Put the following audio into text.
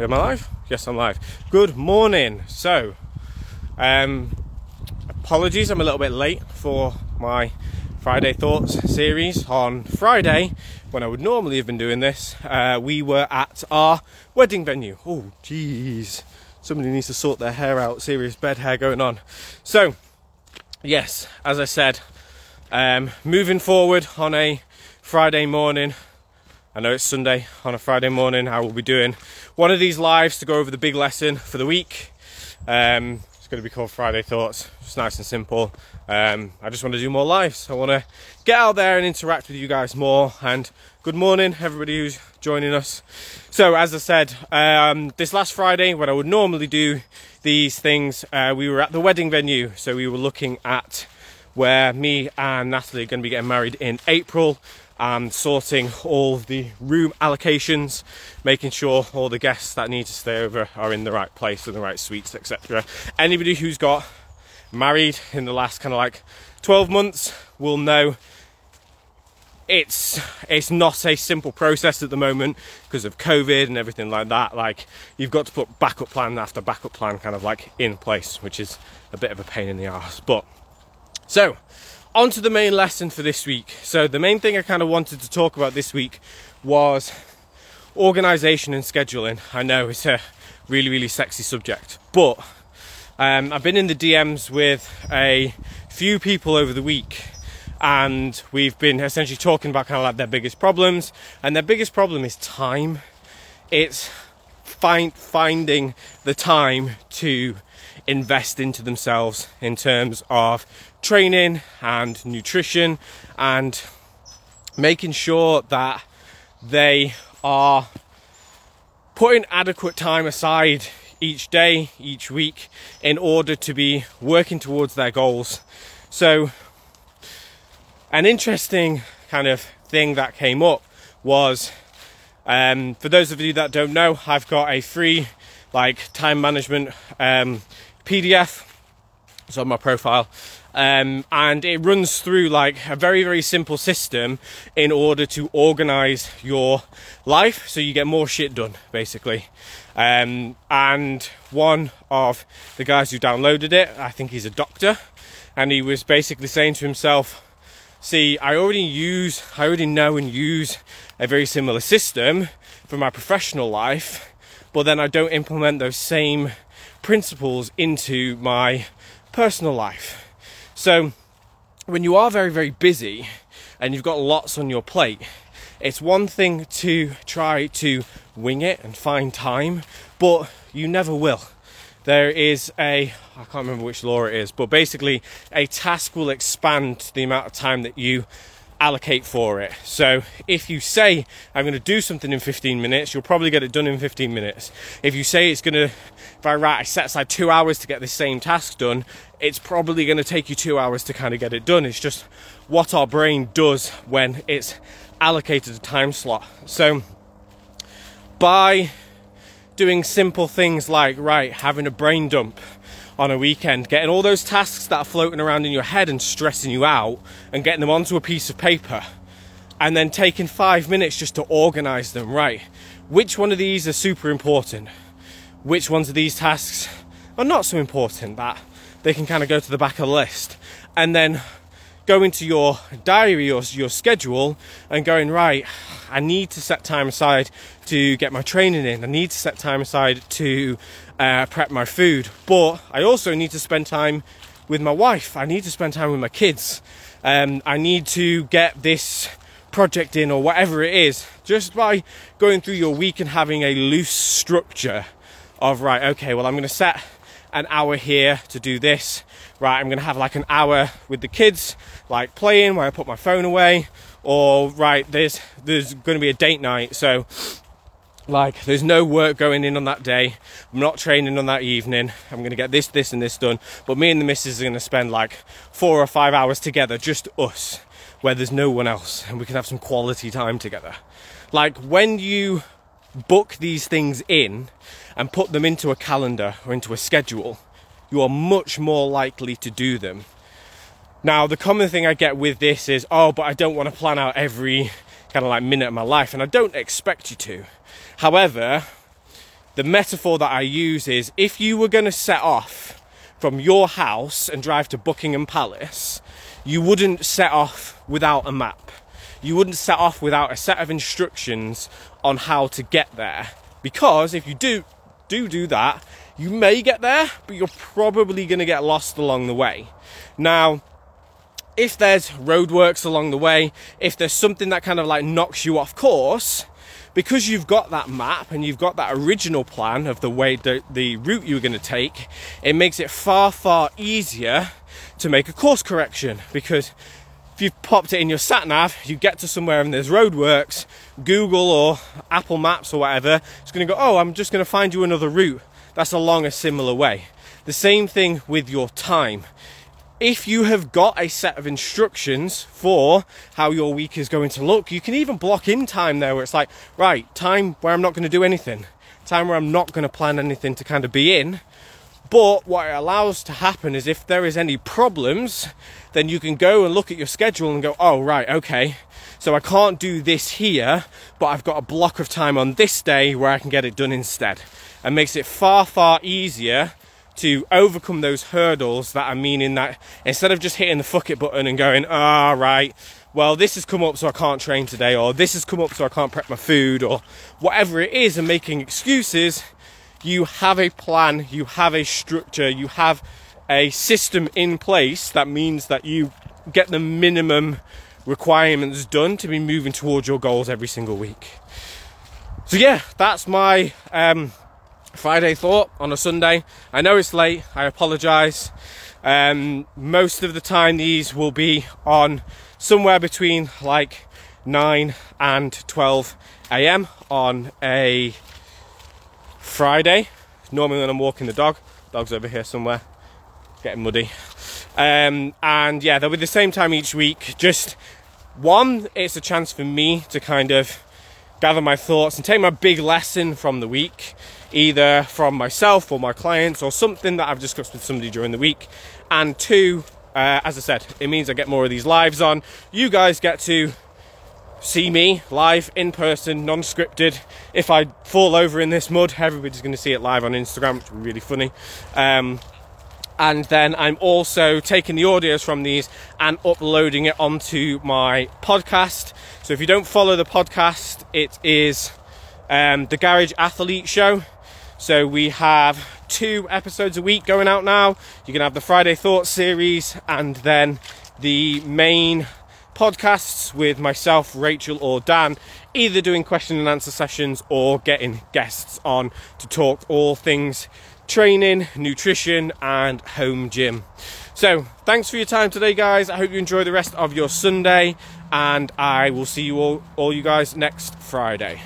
Am I live? Yes, I'm live. Good morning. So, um, apologies, I'm a little bit late for my Friday Thoughts series. On Friday, when I would normally have been doing this, uh, we were at our wedding venue. Oh, jeez. Somebody needs to sort their hair out. Serious bed hair going on. So, yes, as I said, um, moving forward on a Friday morning, I know it's Sunday on a Friday morning. I will be doing one of these lives to go over the big lesson for the week. Um, it's going to be called Friday Thoughts. It's nice and simple. Um, I just want to do more lives. I want to get out there and interact with you guys more. And good morning, everybody who's joining us. So, as I said, um, this last Friday, when I would normally do these things, uh, we were at the wedding venue. So, we were looking at where me and Natalie are going to be getting married in April and sorting all the room allocations, making sure all the guests that need to stay over are in the right place in the right suites, etc. Anybody who's got married in the last kind of like 12 months will know it's it's not a simple process at the moment because of COVID and everything like that. Like you've got to put backup plan after backup plan kind of like in place, which is a bit of a pain in the ass. But so on to the main lesson for this week. So, the main thing I kind of wanted to talk about this week was organization and scheduling. I know it's a really, really sexy subject, but um, I've been in the DMs with a few people over the week and we've been essentially talking about kind of like their biggest problems and their biggest problem is time it's find, finding the time to invest into themselves in terms of training and nutrition and making sure that they are putting adequate time aside each day, each week, in order to be working towards their goals. So, an interesting kind of thing that came up was um, for those of you that don't know, I've got a free like time management um, PDF. It's on my profile. Um, and it runs through like a very very simple system in order to organize your life so you get more shit done basically um, and one of the guys who downloaded it i think he's a doctor and he was basically saying to himself see i already use i already know and use a very similar system for my professional life but then i don't implement those same principles into my personal life so, when you are very, very busy and you've got lots on your plate, it's one thing to try to wing it and find time, but you never will. There is a, I can't remember which law it is, but basically, a task will expand the amount of time that you allocate for it. So if you say, I'm going to do something in 15 minutes, you'll probably get it done in 15 minutes. If you say it's going to, if I write, I set aside two hours to get this same task done, it's probably going to take you two hours to kind of get it done. It's just what our brain does when it's allocated a time slot. So by doing simple things like, right, having a brain dump, on a weekend, getting all those tasks that are floating around in your head and stressing you out and getting them onto a piece of paper and then taking five minutes just to organize them right. Which one of these are super important? Which ones of these tasks are not so important that they can kind of go to the back of the list? And then go into your diary or your schedule and going, right, I need to set time aside to get my training in. I need to set time aside to uh, prep my food. But I also need to spend time with my wife. I need to spend time with my kids. Um, I need to get this project in or whatever it is. Just by going through your week and having a loose structure of, right, okay, well, I'm going to set an hour here to do this. Right, I'm going to have like an hour with the kids, like playing where I put my phone away. Or, right, there's, there's going to be a date night. So like, there's no work going in on that day. I'm not training on that evening. I'm going to get this, this, and this done. But me and the missus are going to spend like four or five hours together, just us, where there's no one else, and we can have some quality time together. Like, when you book these things in and put them into a calendar or into a schedule, you are much more likely to do them. Now, the common thing I get with this is, oh, but I don't want to plan out every kind of like minute of my life, and I don't expect you to. However, the metaphor that I use is if you were going to set off from your house and drive to Buckingham Palace, you wouldn't set off without a map. You wouldn't set off without a set of instructions on how to get there. Because if you do do do that, you may get there, but you're probably going to get lost along the way. Now, if there's roadworks along the way, if there's something that kind of like knocks you off course, because you've got that map and you've got that original plan of the way the, the route you're going to take, it makes it far, far easier to make a course correction because if you've popped it in your sat nav, you get to somewhere and there's roadworks, Google or Apple Maps or whatever, it's going to go, oh, I'm just going to find you another route that's along a similar way. The same thing with your time. If you have got a set of instructions for how your week is going to look, you can even block in time there where it's like, right, time where I'm not going to do anything, time where I'm not going to plan anything to kind of be in. But what it allows to happen is if there is any problems, then you can go and look at your schedule and go, oh, right, okay. So I can't do this here, but I've got a block of time on this day where I can get it done instead and makes it far, far easier to overcome those hurdles that are meaning that instead of just hitting the fuck it button and going, ah, oh, right, well, this has come up so I can't train today, or this has come up so I can't prep my food, or whatever it is, and making excuses, you have a plan, you have a structure, you have a system in place that means that you get the minimum requirements done to be moving towards your goals every single week. So, yeah, that's my um, Friday thought on a Sunday. I know it's late, I apologise. Um, most of the time, these will be on somewhere between like 9 and 12 am on a Friday. Normally, when I'm walking the dog, dog's over here somewhere, getting muddy. Um, and yeah, they'll be the same time each week. Just one, it's a chance for me to kind of gather my thoughts and take my big lesson from the week either from myself or my clients or something that I've discussed with somebody during the week. And two, uh, as I said, it means I get more of these lives on. You guys get to see me live in person, non scripted. If I fall over in this mud, everybody's going to see it live on Instagram, which will be really funny. Um, and then I'm also taking the audios from these and uploading it onto my podcast. So if you don't follow the podcast, it is um, the Garage Athlete Show. So we have two episodes a week going out now. You can have the Friday Thoughts series and then the main podcasts with myself, Rachel, or Dan, either doing question and answer sessions or getting guests on to talk all things training, nutrition, and home gym. So, thanks for your time today, guys. I hope you enjoy the rest of your Sunday, and I will see you all, all you guys next Friday.